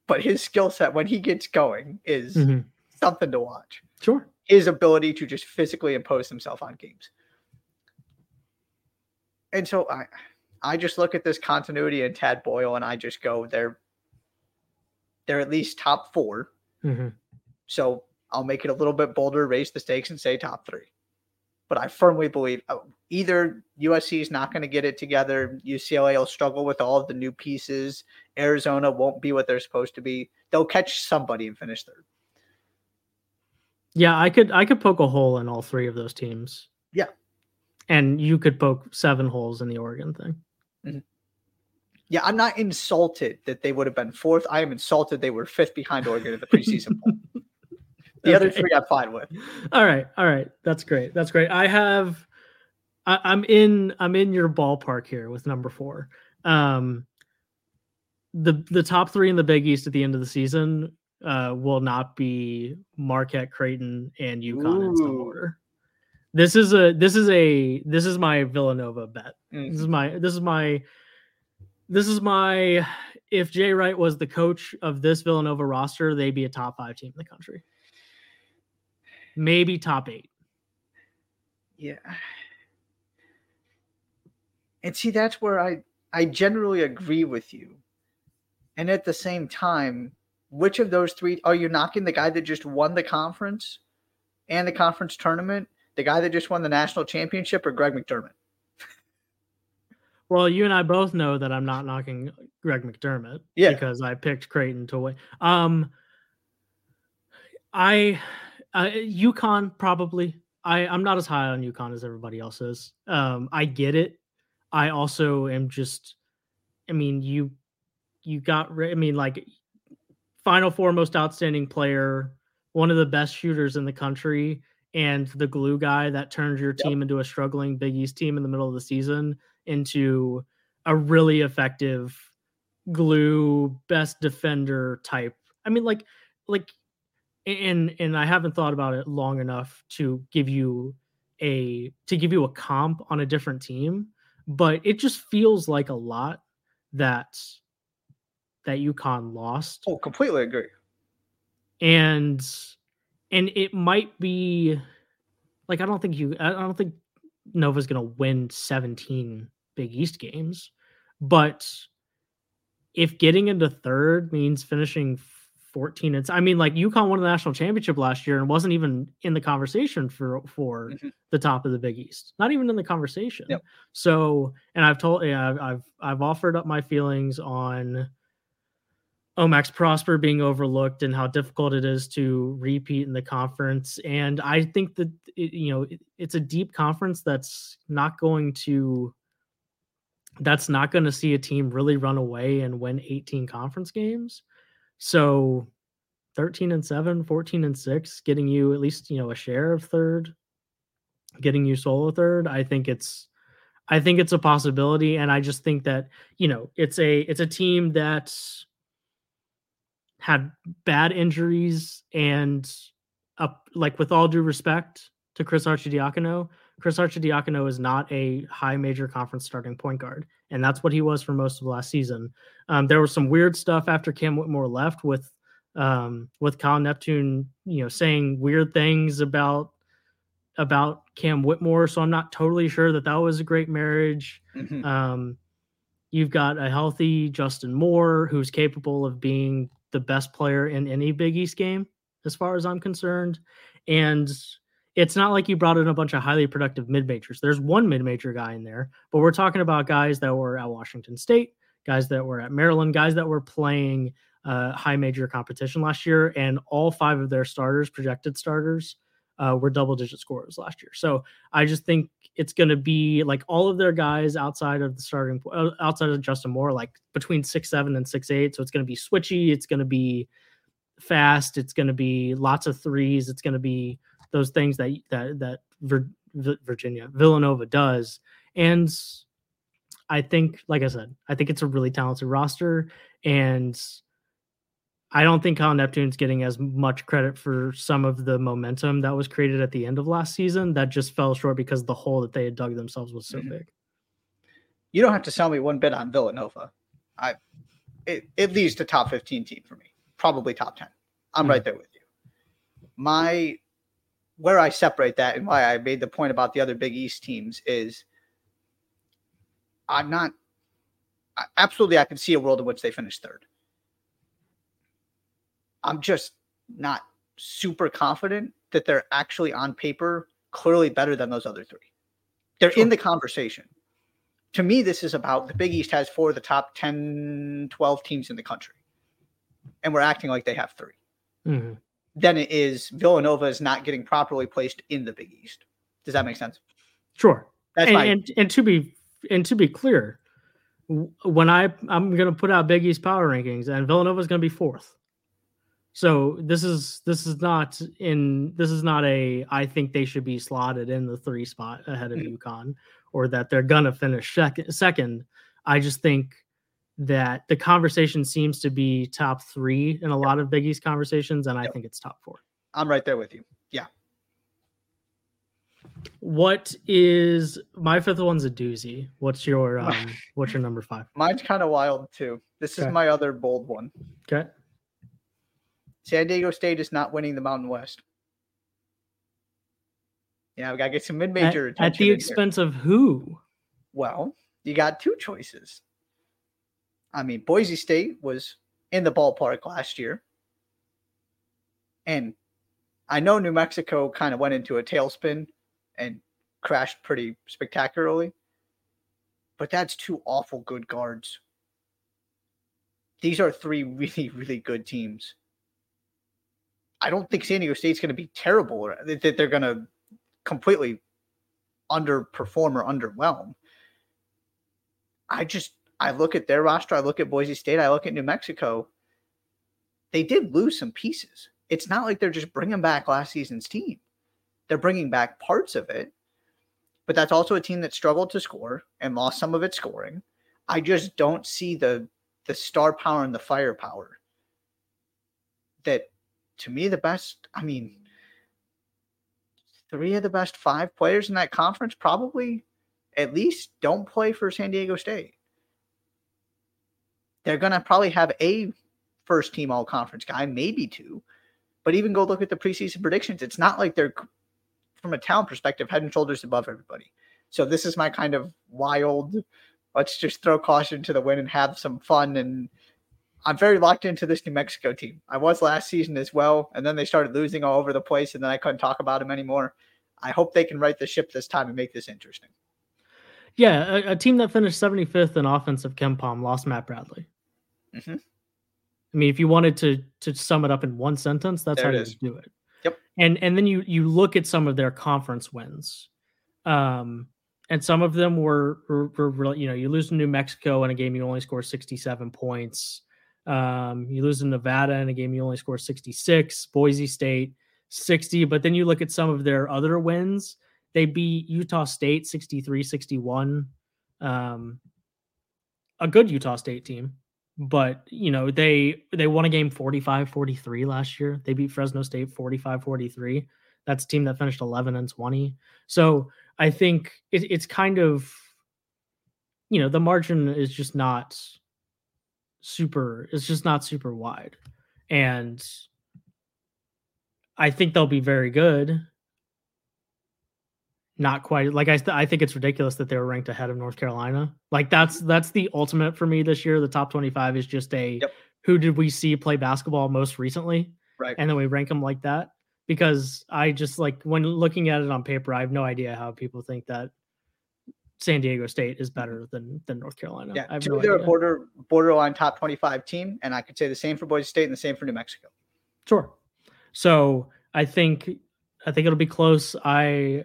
but his skill set when he gets going is mm-hmm. something to watch. Sure. His ability to just physically impose himself on games. And so I I just look at this continuity in Tad Boyle and I just go, they're they're at least top 4 mm-hmm. So I'll make it a little bit bolder, raise the stakes, and say top three. But I firmly believe oh, either USC is not going to get it together, UCLA will struggle with all of the new pieces, Arizona won't be what they're supposed to be. They'll catch somebody and finish third. Yeah, I could I could poke a hole in all three of those teams. Yeah. And you could poke seven holes in the Oregon thing. Mm-hmm. Yeah, I'm not insulted that they would have been fourth. I am insulted they were fifth behind Oregon in the preseason [laughs] poll. The okay. other three I'm fine with. All right, all right, that's great. That's great. I have, I, I'm in, I'm in your ballpark here with number four. Um, the the top three in the Big East at the end of the season uh, will not be Marquette, Creighton, and UConn Ooh. in some order. This is a this is a this is my Villanova bet. Mm-hmm. This is my this is my this is my if Jay Wright was the coach of this Villanova roster, they'd be a top five team in the country. Maybe top eight. Yeah. And see, that's where I I generally agree with you. And at the same time, which of those three are you knocking the guy that just won the conference and the conference tournament the guy that just won the national championship or Greg McDermott? Well, you and I both know that I'm not knocking Greg McDermott yeah. because I picked Creighton to win. Um, I, uh, UConn probably. I I'm not as high on UConn as everybody else is. Um, I get it. I also am just. I mean, you, you got. I mean, like, Final Four most outstanding player, one of the best shooters in the country, and the glue guy that turns your team yep. into a struggling Big East team in the middle of the season into a really effective glue best defender type. I mean, like, like, and and I haven't thought about it long enough to give you a to give you a comp on a different team, but it just feels like a lot that that UConn lost. Oh, completely agree. And and it might be like I don't think you I don't think Nova's gonna win 17 Big East games, but if getting into third means finishing 14 it's I mean like UConn won the national championship last year and wasn't even in the conversation for for mm-hmm. the top of the Big East. Not even in the conversation. Yep. So, and I've told yeah, I've, I've I've offered up my feelings on O-Max Prosper being overlooked and how difficult it is to repeat in the conference. And I think that it, you know it, it's a deep conference that's not going to that's not going to see a team really run away and win 18 conference games. So 13 and 7, 14 and 6, getting you at least, you know, a share of third, getting you solo third. I think it's I think it's a possibility and I just think that, you know, it's a it's a team that's had bad injuries and up like with all due respect to Chris Arcidiacono, Chris Arcidiacono is not a high major conference starting point guard, and that's what he was for most of last season. Um, there was some weird stuff after Cam Whitmore left with um, with Kyle Neptune, you know, saying weird things about about Cam Whitmore. So I'm not totally sure that that was a great marriage. Mm-hmm. Um, you've got a healthy Justin Moore who's capable of being the best player in any Big East game, as far as I'm concerned, and it's not like you brought in a bunch of highly productive mid majors. There's one mid major guy in there, but we're talking about guys that were at Washington State, guys that were at Maryland, guys that were playing uh, high major competition last year, and all five of their starters, projected starters, uh, were double digit scorers last year. So I just think it's going to be like all of their guys outside of the starting, uh, outside of Justin Moore, like between six seven and six eight. So it's going to be switchy. It's going to be fast. It's going to be lots of threes. It's going to be those things that that that Vir, Virginia Villanova does, and I think, like I said, I think it's a really talented roster, and I don't think Kyle Neptune's getting as much credit for some of the momentum that was created at the end of last season that just fell short because the hole that they had dug themselves was so mm-hmm. big. You don't have to sell me one bit on Villanova. I it, it leads to top 15 team for me, probably top 10. I'm mm-hmm. right there with you. My where I separate that and why I made the point about the other Big East teams is I'm not absolutely I can see a world in which they finish third. I'm just not super confident that they're actually on paper clearly better than those other three. They're sure. in the conversation. To me, this is about the Big East has four of the top 10, 12 teams in the country. And we're acting like they have 3 mm-hmm than it is Villanova is not getting properly placed in the Big East. Does that make sense? Sure. That's and, my- and, and to be and to be clear, when I I'm going to put out Big East power rankings, and Villanova is going to be fourth. So this is this is not in this is not a I think they should be slotted in the three spot ahead of mm-hmm. UConn or that they're gonna finish second. Second, I just think that the conversation seems to be top three in a lot of Big East conversations, and I yep. think it's top four. I'm right there with you. Yeah. What is my fifth one's a doozy. What's your [laughs] um what's your number five? Mine's kind of wild too. This okay. is my other bold one. Okay. San Diego State is not winning the Mountain West. Yeah, we gotta get some mid-major at, at the expense here. of who? Well, you got two choices. I mean, Boise State was in the ballpark last year. And I know New Mexico kind of went into a tailspin and crashed pretty spectacularly, but that's two awful good guards. These are three [laughs] really, really good teams. I don't think San Diego State's going to be terrible, uh, or that they're going to completely underperform or underwhelm. I just I look at their roster, I look at Boise State, I look at New Mexico. They did lose some pieces. It's not like they're just bringing back last season's team. They're bringing back parts of it, but that's also a team that struggled to score and lost some of its scoring. I just don't see the the star power and the firepower that to me the best i mean three of the best five players in that conference probably at least don't play for san diego state they're going to probably have a first team all conference guy maybe two but even go look at the preseason predictions it's not like they're from a talent perspective head and shoulders above everybody so this is my kind of wild let's just throw caution to the wind and have some fun. And I'm very locked into this New Mexico team. I was last season as well, and then they started losing all over the place, and then I couldn't talk about them anymore. I hope they can right the ship this time and make this interesting. Yeah, a, a team that finished 75th in offensive KenPom lost Matt Bradley. Mm-hmm. I mean, if you wanted to to sum it up in one sentence, that's there how you do it. Yep. And and then you you look at some of their conference wins. Um, and some of them were, were, were, you know, you lose to New Mexico in a game you only score 67 points. Um, you lose to Nevada in a game you only score 66. Boise State 60. But then you look at some of their other wins. They beat Utah State 63 61. Um, a good Utah State team, but you know they they won a game 45-43 last year. They beat Fresno State 45-43. That's a team that finished 11 and 20. So I think it, it's kind of, you know, the margin is just not super, it's just not super wide. And I think they'll be very good. Not quite like I, th- I think it's ridiculous that they were ranked ahead of North Carolina. Like that's that's the ultimate for me this year. The top twenty five is just a yep. who did we see play basketball most recently, right? And then we rank them like that because I just like when looking at it on paper, I have no idea how people think that San Diego State is mm-hmm. better than than North Carolina. Yeah, I no they're a border borderline top twenty five team, and I could say the same for Boise State and the same for New Mexico. Sure. So I think I think it'll be close. I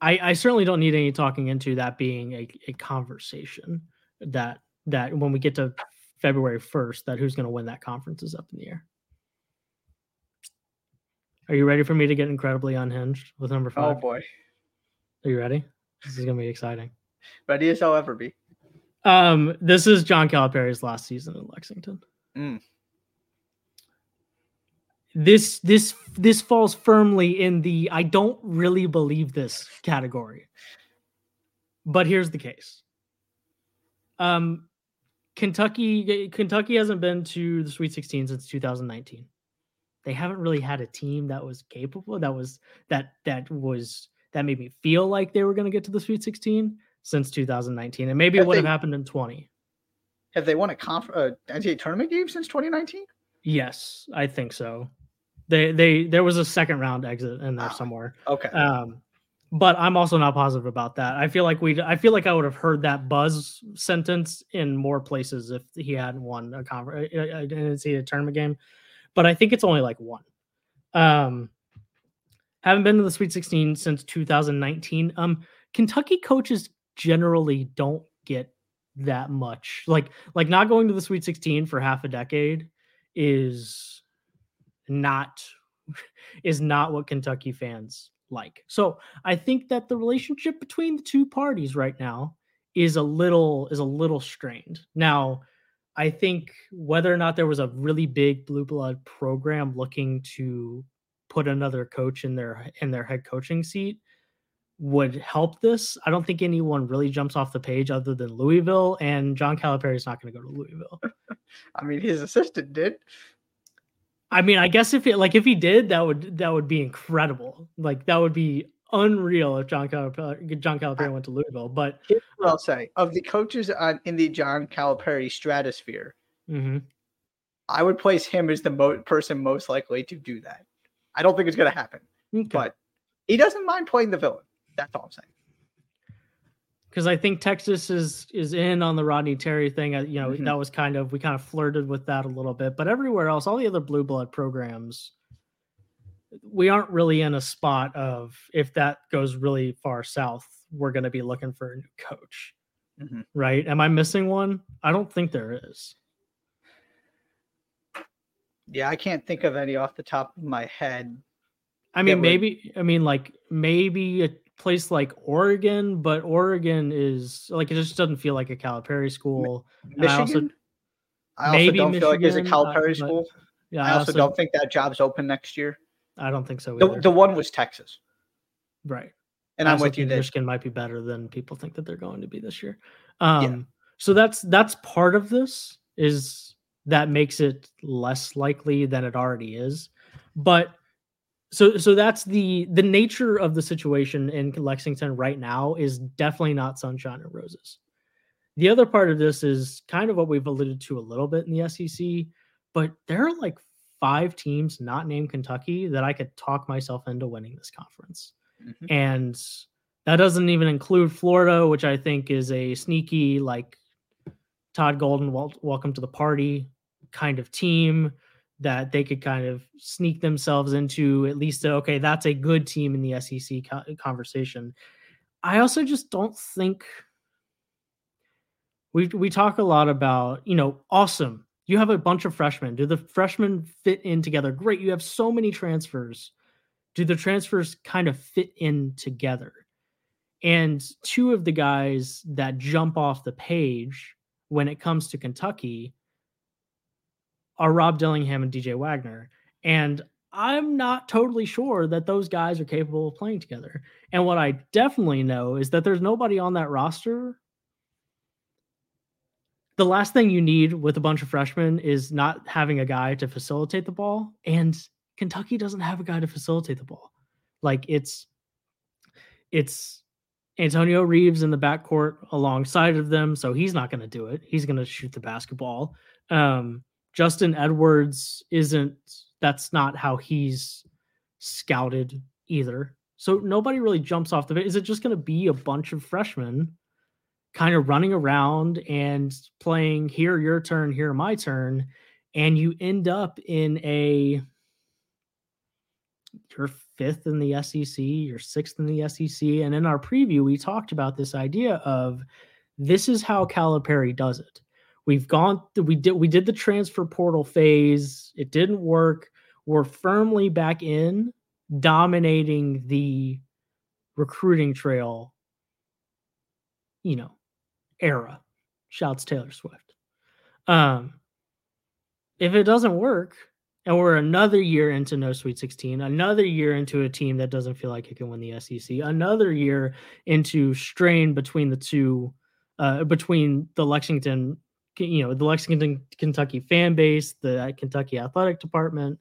I, I certainly don't need any talking into that being a, a conversation that that when we get to February first, that who's going to win that conference is up in the air. Are you ready for me to get incredibly unhinged with number oh, five? Oh boy. Are you ready? This is gonna be exciting. Ready as I'll ever be. Um, this is John Calipari's last season in Lexington. Mm. This this this falls firmly in the I don't really believe this category. But here's the case. Um Kentucky Kentucky hasn't been to the Sweet 16 since 2019 they haven't really had a team that was capable that was that that was that made me feel like they were going to get to the Sweet 16 since 2019, and maybe have it would they, have happened in 20. Have they won a conf- uh, NCAA tournament game since 2019? Yes, I think so. They they there was a second round exit in there oh, somewhere. Okay. Um, but I'm also not positive about that. I feel like we I feel like I would have heard that buzz sentence in more places if he hadn't won a conference a, a tournament game but I think it's only like one. Um, haven't been to the Sweet 16 since 2019. Um, Kentucky coaches generally don't get that much. Like, like not going to the Sweet 16 for half a decade is not [laughs] is not what Kentucky fans like. So I think that the relationship between the two parties right now is a little is a little strained. Now, I think whether or not there was a really big blue blood program looking to put another coach in their in their head coaching seat would help this. I don't think anyone really jumps off the page other than Louisville, and John Calipari is not going to go to Louisville. [laughs] I mean, his assistant did. I mean, I guess if it like if he did, that would that would be incredible. Like that would be unreal if John Calipari, John Calipari went to Louisville. But Here's what I'll say of the coaches on, in the John Calipari stratosphere, mm-hmm. I would place him as the mo- person most likely to do that. I don't think it's going to happen, okay. but he doesn't mind playing the villain. That's all I'm saying. Because I think Texas is is in on the Rodney Terry thing. You know, mm-hmm. that was kind of we kind of flirted with that a little bit, but everywhere else, all the other blue blood programs we aren't really in a spot of if that goes really far south, we're going to be looking for a new coach. Mm-hmm. Right? Am I missing one? I don't think there is. Yeah, I can't think of any off the top of my head. I mean, maybe. I mean, like maybe a place like Oregon, but Oregon is like it just doesn't feel like a Calipari school. Michigan. I also, I also maybe don't Michigan, feel like it's a Calipari uh, school. Yeah, I, I also, also, don't think that job's open next year. I don't think so. The, the, one was Texas, right? And I am with you. Michigan might be better than people think that they're going to be this year. Um, yeah. So that's that's part of this is that makes it less likely than it already is, but so so that's the the nature of the situation in Lexington right now is definitely not sunshine and roses. The other part of this is kind of what we've alluded to a little bit in the SEC, but there are like five teams not named Kentucky that I could talk myself into winning this conference. Mm-hmm. And that doesn't even include Florida, which I think is a sneaky like Todd Golden welcome to the party kind of team that they could kind of sneak themselves into at least okay that's a good team in the SEC conversation. I also just don't think we we talk a lot about, you know, awesome. You have a bunch of freshmen. Do the freshmen fit in together? Great. You have so many transfers. Do the transfers kind of fit in together? And two of the guys that jump off the page when it comes to Kentucky are Rob Dillingham and DJ Wagner. And I'm not totally sure that those guys are capable of playing together. And what I definitely know is that there's nobody on that roster. The last thing you need with a bunch of freshmen is not having a guy to facilitate the ball. And Kentucky doesn't have a guy to facilitate the ball. Like it's it's Antonio Reeves in the backcourt alongside of them, so he's not going to do it. He's going to shoot the basketball. Um, Justin Edwards isn't that's not how he's scouted either. So nobody really jumps off the Is it just going to be a bunch of freshmen kind of running around and playing here your turn, here my turn and you end up in a you're fifth in the SEC, you're sixth in the SEC and in our preview we talked about this idea of this is how Calipari does it We've gone we did we did the transfer portal phase. It didn't work. We're firmly back in dominating the recruiting trail, you know, era. Shouts Taylor Swift. Um if it doesn't work, and we're another year into no Sweet 16, another year into a team that doesn't feel like it can win the SEC, another year into strain between the two, uh, between the Lexington you know the Lexington, Kentucky fan base, the Kentucky athletic department,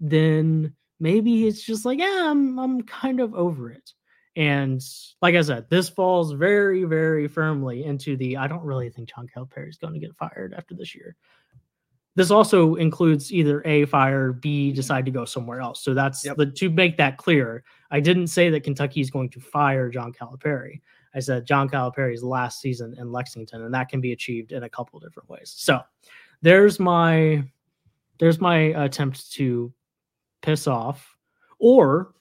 then maybe it's just like, yeah, I'm I'm kind of over it. And like I said, this falls very, very firmly into the I don't really think John Calipari is going to get fired after this year. This also includes either A, fire, B, decide to go somewhere else. So that's yep. the to make that clear. I didn't say that Kentucky is going to fire John Calipari. I said John Calipari's last season in Lexington, and that can be achieved in a couple different ways. So there's my there's my attempt to piss off or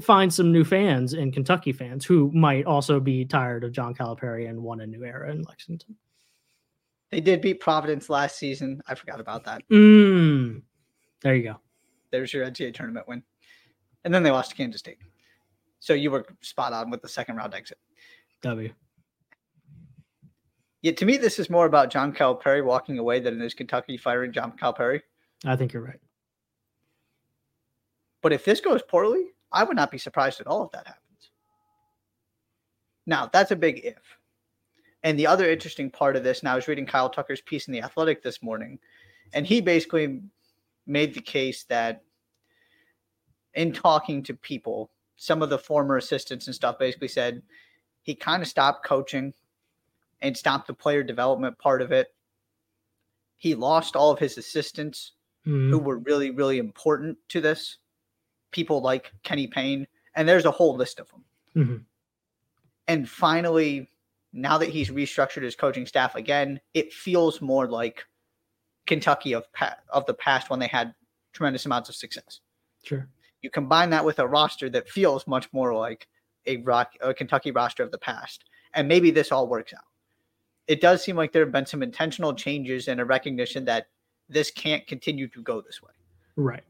find some new fans in Kentucky fans who might also be tired of John Calipari and want a new era in Lexington. They did beat Providence last season. I forgot about that. Mm, there you go. There's your NCAA tournament win. And then they lost to Kansas State. So you were spot on with the second round exit. W. Yeah, to me, this is more about John Calipari walking away than it is Kentucky firing John Calipari. I think you're right. But if this goes poorly, I would not be surprised at all if that happens. Now, that's a big if. And the other interesting part of this, now I was reading Kyle Tucker's piece in The Athletic this morning, and he basically made the case that in talking to people, some of the former assistants and stuff basically said he kind of stopped coaching and stopped the player development part of it. He lost all of his assistants mm-hmm. who were really, really important to this. People like Kenny Payne, and there's a whole list of them. Mm-hmm. And finally, now that he's restructured his coaching staff again, it feels more like Kentucky of pa- of the past when they had tremendous amounts of success. Sure. You combine that with a roster that feels much more like a rock a Kentucky roster of the past, and maybe this all works out. It does seem like there have been some intentional changes and a recognition that this can't continue to go this way. Right.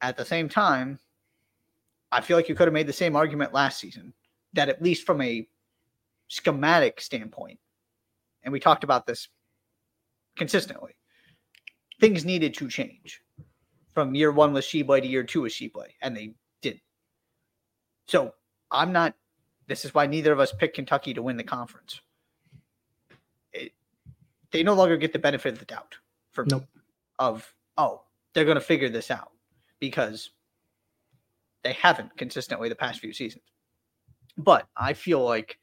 At the same time, I feel like you could have made the same argument last season that at least from a schematic standpoint, and we talked about this consistently, things needed to change from year one with Tshiebwe to year two with Tshiebwe, and they did. So I'm not. This is why neither of us picked Kentucky to win the conference. It, they no longer get the benefit of the doubt for nope. of oh they're going to figure this out because they haven't consistently the past few seasons. But I feel like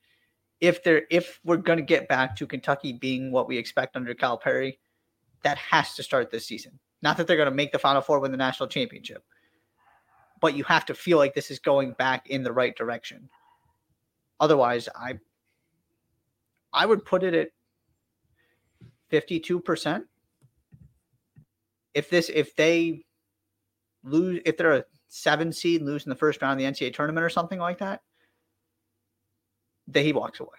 if they're if we're going to get back to Kentucky being what we expect under Calipari, that has to start this season. Not that they're going to make the Final Four, win the national championship, but you have to feel like this is going back in the right direction. Otherwise, I I would put it at fifty-two percent. If this if they lose if they're a seven seed lose in the first round of the NCAA tournament or something like that, that he walks away.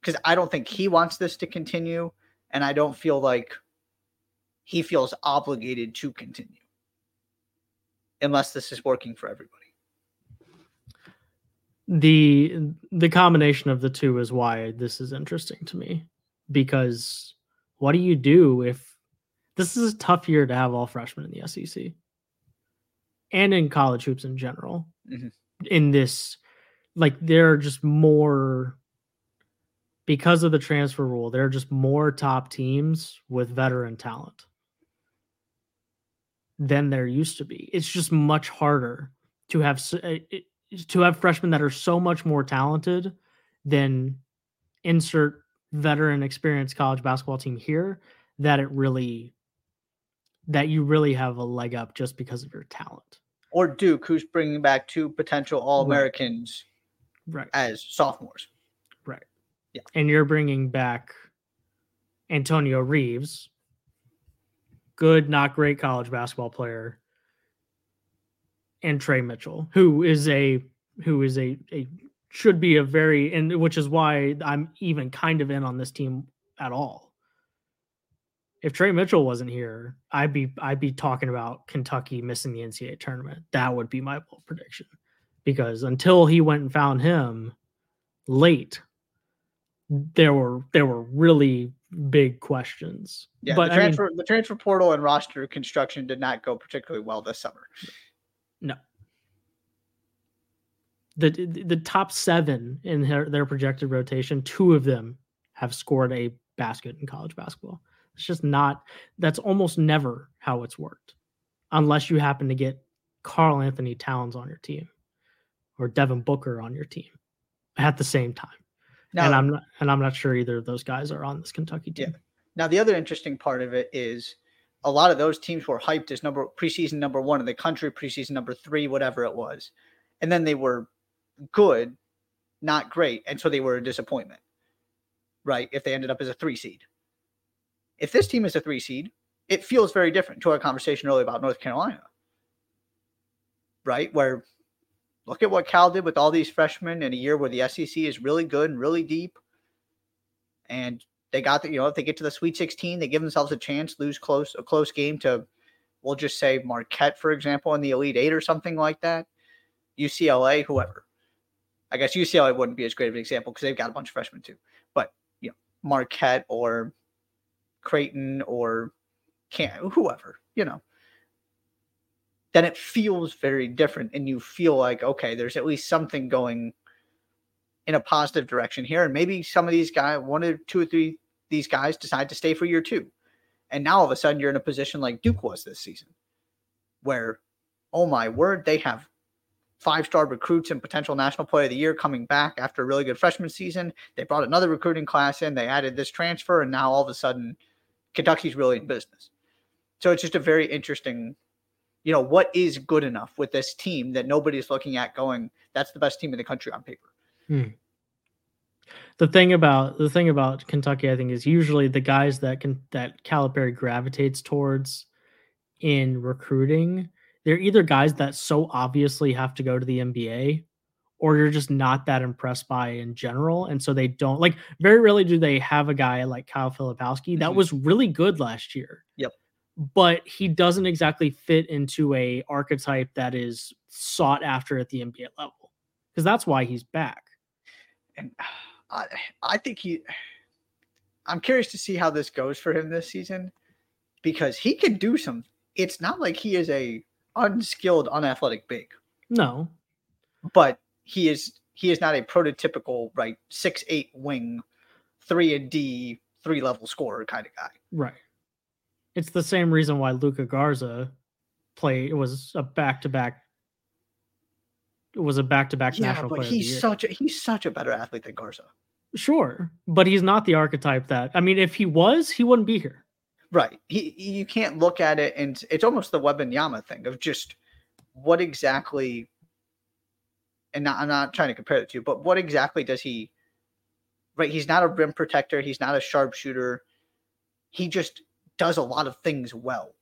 Because I don't think he wants this to continue, and I don't feel like he feels obligated to continue unless this is working for everybody. The the combination of the two is why this is interesting to me because what do you do if this is a tough year to have all freshmen in the SEC and in college hoops in general mm-hmm. in this like there are just more because of the transfer rule there are just more top teams with veteran talent than there used to be. It's just much harder to have eh, to have freshmen that are so much more talented than insert veteran experienced college basketball team here that it really that you really have a leg up just because of your talent. Or duke who's bringing back two potential all-americans right. as sophomores. Right. Yeah. And you're bringing back Antonio Reeves, good, not great college basketball player, and Trey Mitchell, who is a who is a, a should be a very and which is why I'm even kind of in on this team at all. If Trey Mitchell wasn't here, I'd be I'd be talking about Kentucky missing the NCAA tournament. That would be my bold prediction because until he went and found him late, there were there were really big questions. Yeah, but the transfer I mean, the transfer portal and roster construction did not go particularly well this summer. No. The the top seven in their, their projected rotation, two of them have scored a basket in college basketball. It's just not that's almost never how it's worked. Unless you happen to get Karl-Anthony Towns on your team or Devin Booker on your team at the same time. Now, and I'm not and I'm not sure either of those guys are on this Kentucky team. Yeah. Now the other interesting part of it is a lot of those teams were hyped as number preseason number one in the country, preseason number three, whatever it was. And then they were good, not great. And so they were a disappointment. Right. If they ended up as a three seed. If this team is a three seed, it feels very different to our conversation earlier about North Carolina. Right? Where Look at what Cal did with all these freshmen in a year where the SEC is really good and really deep. And they got the, you know, if they get to the Sweet 16, they give themselves a chance, lose close a close game to, we'll just say Marquette, for example, in the Elite Eight or something like that. UCLA, whoever. I guess UCLA wouldn't be as great of an example because they've got a bunch of freshmen too. But you know, Marquette or Creighton or can whoever, you know then it feels very different and you feel like okay there's at least something going in a positive direction here and maybe some of these guys one or two or three these guys decide to stay for year two. And now all of a sudden you're in a position like duke was this season where oh my word they have five star recruits and potential national player of the year coming back after a really good freshman season. They brought another recruiting class in they added this transfer and now all of a sudden kentucky's really in business. So it's just a very interesting you know, what is good enough with this team that nobody's looking at going, that's the best team in the country on paper. Hmm. The thing about the thing about Kentucky, I think, is usually the guys that can that Calipari gravitates towards in recruiting. They're either guys that so obviously have to go to the NBA, or you're just not that impressed by in general, and so they don't like. Very rarely do they have a guy like Kyle Filipowski that mm-hmm. was really good last year. Yep but he doesn't exactly fit into a archetype that is sought after at the NBA level because that's why he's back. And uh, I, I think he, I'm curious to see how this goes for him this season because he can do some. It's not like he is a unskilled, unathletic big. No, but he is he is not a prototypical right six eight wing, three and D three level scorer kind of guy. Right. It's the same reason why Luka Garza played it was a back to back it was a back to back national but player. He's such a he's such a better athlete than Garza. Sure, but he's not the archetype that I mean. If he was, he wouldn't be here. Right. He you can't look at it and it's almost the Wembanyama thing of just what exactly. And not, I'm not trying to compare the two, but what exactly does he? Right. He's not a rim protector. He's not a sharpshooter. He just does a lot of things well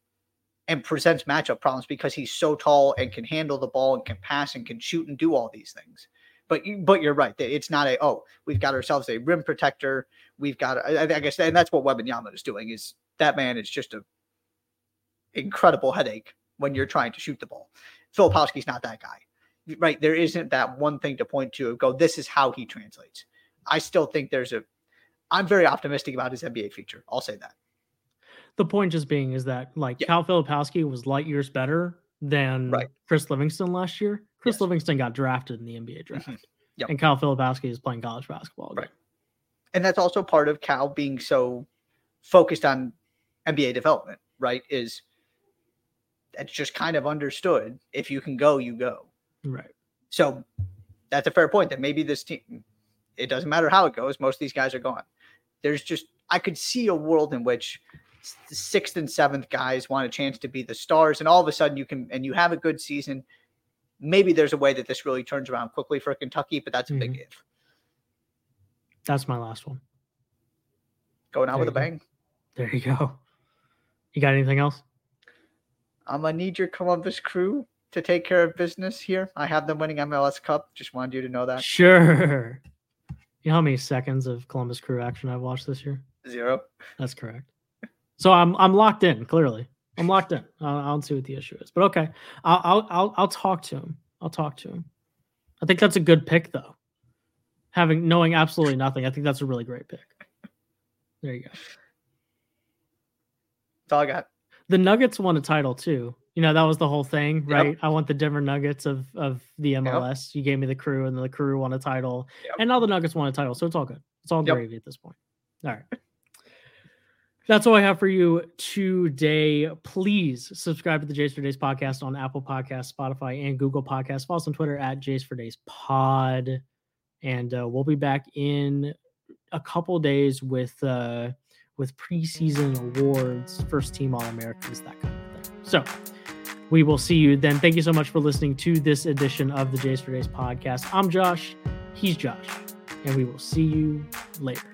and presents matchup problems because he's so tall and can handle the ball and can pass and can shoot and do all these things. But you, but you're right. That it's not a oh we've got ourselves a rim protector. We've got I, I guess and that's what Wembanyama is doing is that man is just a incredible headache when you're trying to shoot the ball. Filipowski's not that guy, right? There isn't that one thing to point to. Go this is how he translates. I still think there's a. I'm very optimistic about his NBA future. I'll say that the point just being is that like yeah. Cal Filipowski was light years better than right. Chris Livingston last year. Chris yes. Livingston got drafted in the NBA draft, mm-hmm. yep. and Cal Filipowski is playing college basketball. Right, and that's also part of Cal being so focused on NBA development. Right, is that's just kind of understood. If you can go, you go. Right. So that's a fair point. That maybe this team, it doesn't matter how it goes. Most of these guys are gone. There's just I could see a world in which sixth and seventh guys want a chance to be the stars, and all of a sudden you can and you have a good season. Maybe there's a way that this really turns around quickly for Kentucky, but that's a mm-hmm. big if. That's my last one. Going out there with a bang. Go. There you go. You got anything else? I'm gonna need your Columbus crew to take care of business here. I have them winning MLS Cup. Just wanted you to know that. Sure. You know how many seconds of Columbus Crew action I've watched this year? Zero. That's correct. So I'm I'm locked in. Clearly, I'm locked in. I'll, I'll see what the issue is. But okay, I'll, I'll I'll I'll talk to him. I'll talk to him. I think that's a good pick, though. Having knowing absolutely nothing, I think that's a really great pick. There you go. That's all I got. The Nuggets won a title too. You know that was the whole thing, right? Yep. I want the Denver Nuggets of of the MLS. Yep. You gave me the crew, and the crew won a title, yep. and now the Nuggets won a title. So it's all good. It's all gravy at this point. All right. That's all I have for you today. Please subscribe to the Js for Days podcast on Apple Podcasts, Spotify, and Google Podcasts. Follow us on Twitter at Js for Days Pod. And uh, we'll be back in a couple days with uh, with preseason awards, first team All Americans, that kind of thing. So we will see you then. Thank you so much for listening to this edition of the Js for Days podcast. I'm Josh. He's Josh. And we will see you later.